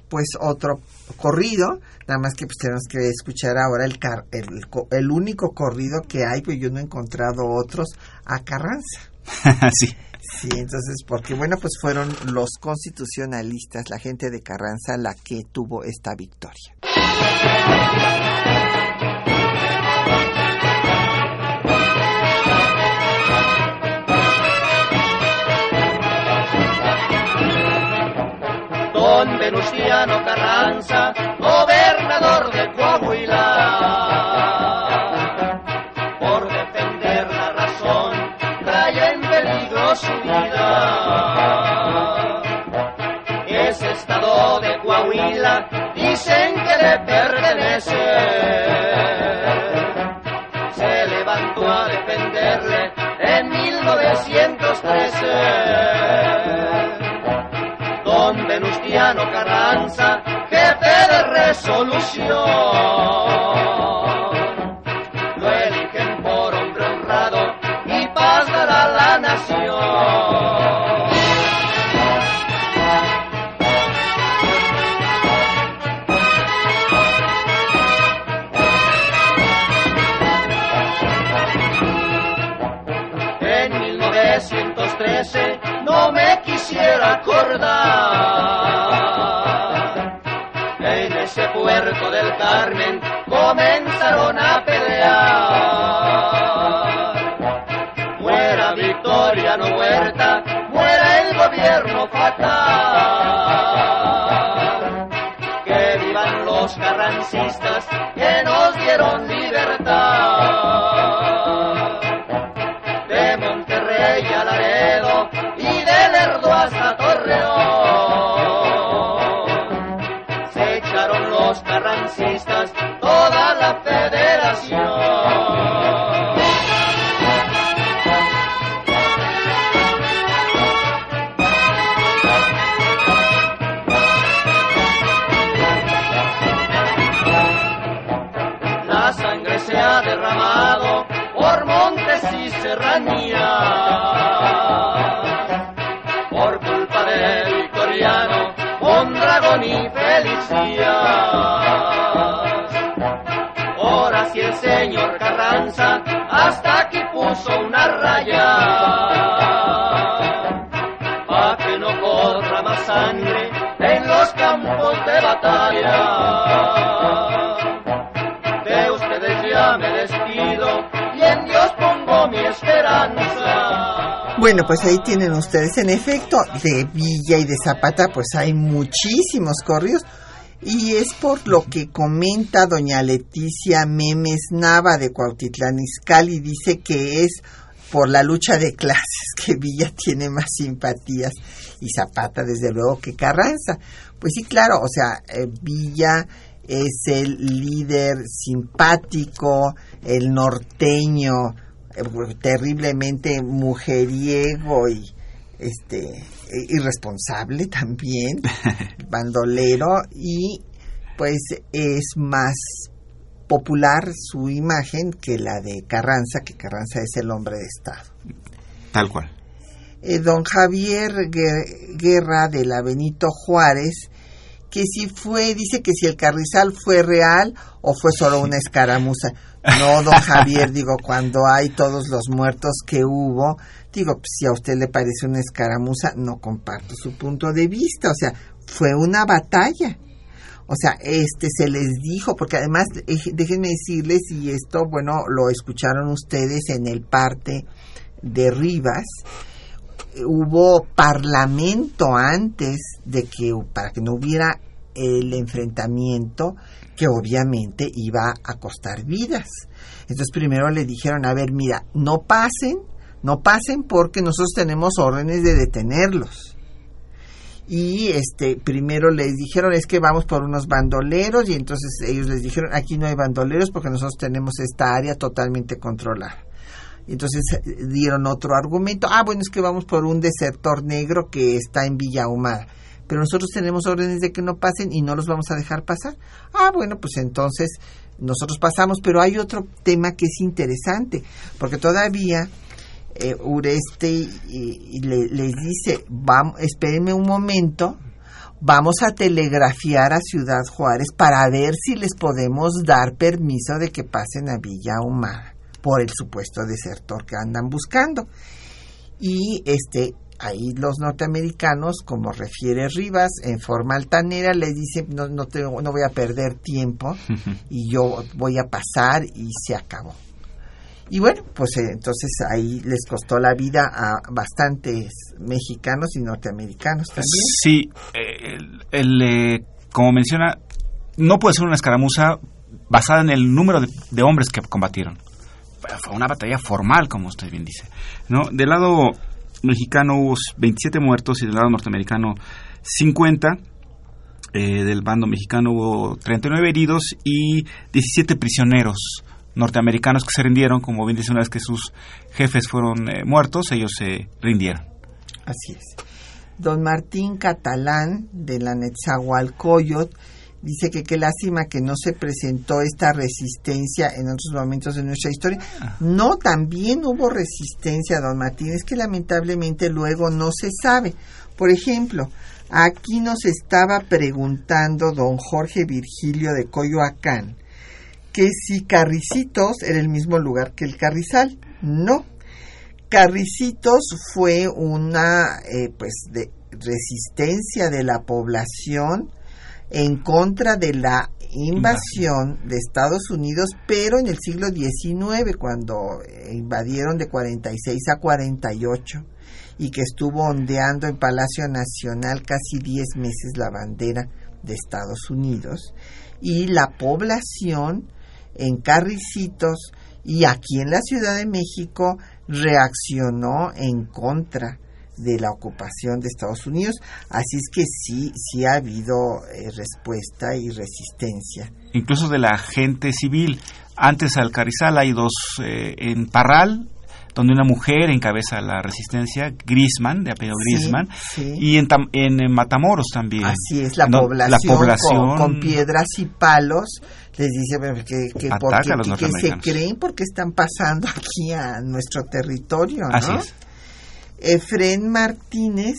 pues otro corrido, nada más que pues tenemos que escuchar ahora el, car- el, el único corrido que hay, pues yo no he encontrado otros a Carranza. sí. Sí, entonces, porque bueno, pues fueron los constitucionalistas, la gente de Carranza, la que tuvo esta victoria. say. Quisiera acordar. De ustedes ya me despido y en Dios pongo mi esperanza. Bueno, pues ahí tienen ustedes, en efecto, de Villa y de Zapata, pues hay muchísimos corridos. Y es por lo que comenta doña Leticia Memes Nava de Cuautitlán Izcalli, dice que es por la lucha de clases que Villa tiene más simpatías y Zapata desde luego que Carranza. Pues sí, claro, o sea, eh, Villa es el líder simpático, el norteño, eh, terriblemente mujeriego y este eh, irresponsable también, bandolero y pues es más popular su imagen que la de Carranza, que Carranza es el hombre de Estado. Tal cual. Eh, don Javier Gue- Guerra de la Benito Juárez que si fue, dice que si el carrizal fue real o fue solo una escaramuza. No, don Javier, digo, cuando hay todos los muertos que hubo, digo, pues, si a usted le parece una escaramuza, no comparto su punto de vista, o sea, fue una batalla. O sea, este se les dijo, porque además, déjenme decirles, y esto, bueno, lo escucharon ustedes en el parte de Rivas, hubo parlamento antes de que, para que no hubiera el enfrentamiento que obviamente iba a costar vidas. Entonces primero le dijeron, a ver, mira, no pasen, no pasen porque nosotros tenemos órdenes de detenerlos. Y este primero les dijeron es que vamos por unos bandoleros y entonces ellos les dijeron aquí no hay bandoleros porque nosotros tenemos esta área totalmente controlada. Entonces eh, dieron otro argumento, ah bueno es que vamos por un desertor negro que está en Villa Humada pero nosotros tenemos órdenes de que no pasen y no los vamos a dejar pasar. Ah, bueno, pues entonces nosotros pasamos, pero hay otro tema que es interesante, porque todavía eh, Ureste y, les dice, vamos, espérenme un momento, vamos a telegrafiar a Ciudad Juárez para ver si les podemos dar permiso de que pasen a Villa Humada por el supuesto desertor que andan buscando. Y este ahí los norteamericanos, como refiere Rivas, en forma altanera, les dicen, no, no, no voy a perder tiempo y yo voy a pasar y se acabó. Y bueno, pues eh, entonces ahí les costó la vida a bastantes mexicanos y norteamericanos también. Sí, el, eh, como menciona, no puede ser una escaramuza basada en el número de, de hombres que combatieron. Fue una batalla formal, como usted bien dice. ¿no? Del lado mexicano hubo 27 muertos y del lado norteamericano 50. Eh, del bando mexicano hubo 39 heridos y 17 prisioneros norteamericanos que se rindieron, como bien dice una vez que sus jefes fueron eh, muertos, ellos se rindieron. Así es. Don Martín Catalán de la Netzahualcoyot dice que qué lástima que no se presentó esta resistencia en otros momentos de nuestra historia. Ah. No, también hubo resistencia, don Martín, es que lamentablemente luego no se sabe. Por ejemplo, aquí nos estaba preguntando don Jorge Virgilio de Coyoacán que si Carricitos era el mismo lugar que el Carrizal. No. Carricitos fue una eh, pues de resistencia de la población en contra de la invasión de Estados Unidos, pero en el siglo XIX, cuando invadieron de 46 a 48 y que estuvo ondeando en Palacio Nacional casi 10 meses la bandera de Estados Unidos, y la población en Carricitos y aquí en la Ciudad de México reaccionó en contra de la ocupación de Estados Unidos. Así es que sí, sí ha habido eh, respuesta y resistencia. Incluso de la gente civil. Antes al Carizal hay dos eh, en Parral, donde una mujer encabeza la resistencia, Grisman, de apellido Grisman, y en, en, Matamoros también. Así es, la población, Con, piedras y palos les dice que, que, porque, se creen porque están pasando aquí a nuestro territorio, ¿no? Así es. Efren Martínez,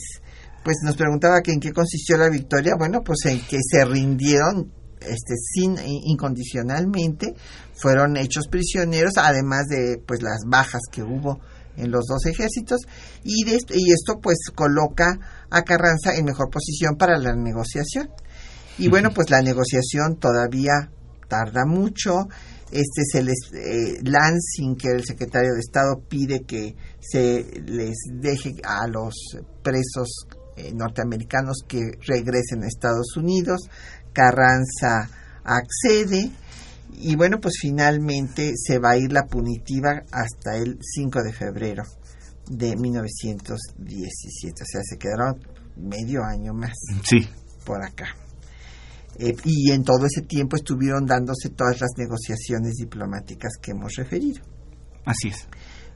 pues nos preguntaba que en qué consistió la victoria. Bueno, pues en que se rindieron este, sin incondicionalmente, fueron hechos prisioneros, además de pues las bajas que hubo en los dos ejércitos y, de, y esto pues coloca a Carranza en mejor posición para la negociación. Y bueno, pues la negociación todavía tarda mucho este se les eh, Lansing que el secretario de Estado pide que se les deje a los presos eh, norteamericanos que regresen a Estados Unidos Carranza accede y bueno pues finalmente se va a ir la punitiva hasta el 5 de febrero de 1917 o sea se quedaron medio año más sí por acá eh, y en todo ese tiempo estuvieron dándose todas las negociaciones diplomáticas que hemos referido. Así es.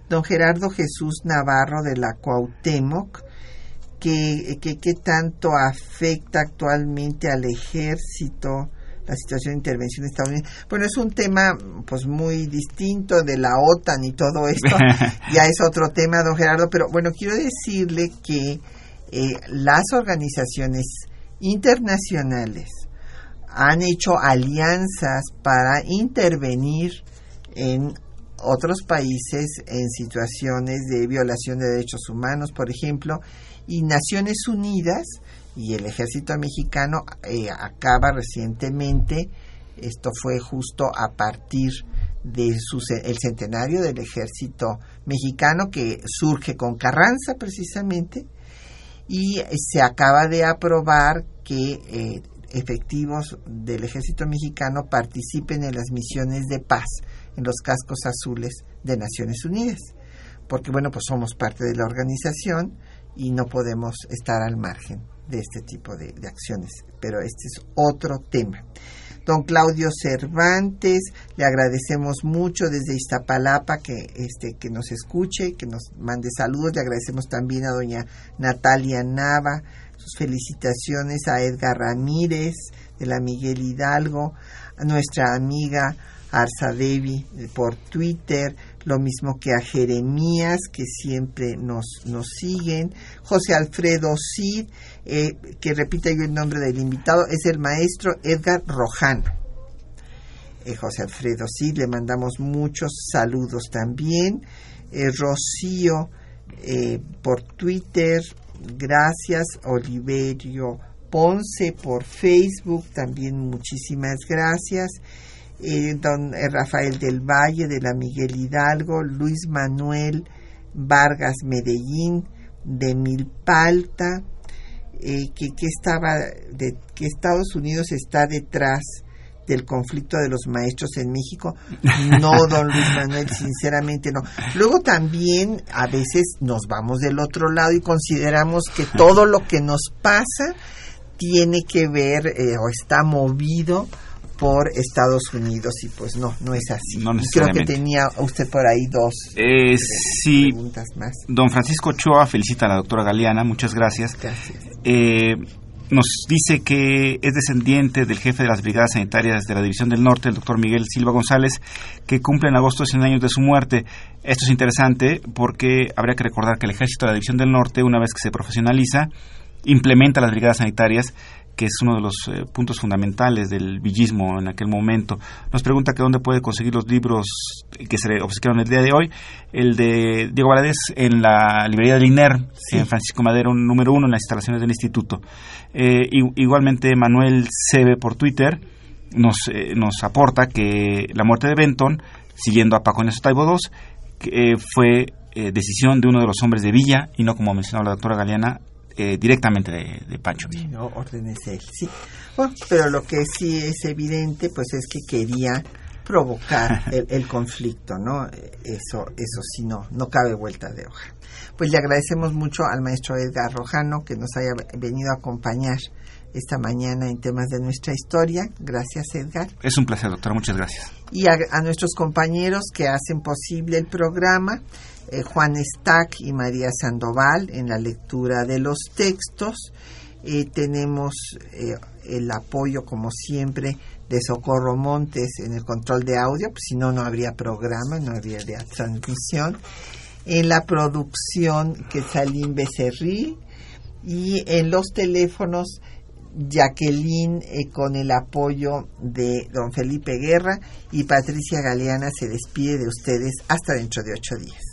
Don Gerardo Jesús Navarro de la Cuauhtémoc, que, que, tanto afecta actualmente al ejército la situación de intervención estadounidense. Bueno, es un tema pues muy distinto de la OTAN y todo esto. ya es otro tema, don Gerardo, pero bueno, quiero decirle que eh, las organizaciones internacionales han hecho alianzas para intervenir en otros países en situaciones de violación de derechos humanos, por ejemplo, y Naciones Unidas y el ejército mexicano eh, acaba recientemente, esto fue justo a partir de su, el centenario del ejército mexicano que surge con Carranza precisamente, y se acaba de aprobar que eh, efectivos del ejército mexicano participen en las misiones de paz en los cascos azules de Naciones Unidas, porque bueno, pues somos parte de la organización y no podemos estar al margen de este tipo de, acciones, pero este es otro tema. Don Claudio Cervantes, le agradecemos mucho desde Iztapalapa que, este, que nos escuche, que nos mande saludos. Le agradecemos también a doña Natalia Nava, sus felicitaciones a Edgar Ramírez la Miguel Hidalgo, a nuestra amiga Arza Devi por Twitter, lo mismo que a Jeremías, que siempre nos, nos siguen, José Alfredo Cid, eh, que repite yo el nombre del invitado, es el maestro Edgar Rojano. Eh, José Alfredo Cid, le mandamos muchos saludos también. Eh, Rocío por Twitter, gracias. Oliverio Ponce por Facebook, también muchísimas gracias. don Rafael del Valle de la Miguel Hidalgo, Luis Manuel Vargas Medellín de Milpalta, eh, que, que, estaba de, que Estados Unidos está detrás del conflicto de los maestros en México. No, don Luis Manuel, sinceramente no. Luego también a veces nos vamos del otro lado y consideramos que todo lo que nos pasa tiene que ver eh, o está movido por Estados Unidos y pues no, no es así. Creo que tenía usted por ahí dos eh, preguntas más. Don Francisco Ochoa felicita a la doctora Galeana, muchas gracias. Gracias. Eh, nos dice que es descendiente del jefe de las brigadas sanitarias de la División del Norte, el doctor Miguel Silva González, que cumple en agosto 100 años de su muerte. Esto es interesante porque habría que recordar que el ejército de la División del Norte, una vez que se profesionaliza, implementa las brigadas sanitarias que es uno de los eh, puntos fundamentales del villismo en aquel momento. Nos pregunta que dónde puede conseguir los libros que se obsequiaron el día de hoy. El de Diego Valadez en la librería del INER, en Francisco Madero, número uno, en las instalaciones del instituto. Eh, igualmente, Manuel Sebe por Twitter nos, eh, nos aporta que la muerte de Benton, siguiendo a Paco Inés Taibo II, fue decisión de uno de los hombres de Villa y no, como mencionaba la doctora Galeana, eh, directamente de, Pancho Villa. No, órdenes él, sí. Bueno, pero lo que sí es evidente, pues es que quería provocar el, conflicto, ¿no? Eso, eso sí, no, no cabe vuelta de hoja. Pues le agradecemos mucho al maestro Edgar Rojano que nos haya venido a acompañar esta mañana en temas de nuestra historia. Gracias, Edgar. Es un placer, doctora. Muchas gracias. Y a, a nuestros compañeros que hacen posible el programa. Eh, Juan Stack y María Sandoval en la lectura de los textos. Eh, tenemos eh, el apoyo, como siempre, de Socorro Montes en el control de audio, pues si no, no habría programa, no habría transmisión. En la producción, Quetzalín Becerril. Y en los teléfonos, Jacqueline con el apoyo de don Felipe Guerra y Patricia Galeana se despide de ustedes hasta dentro de ocho días.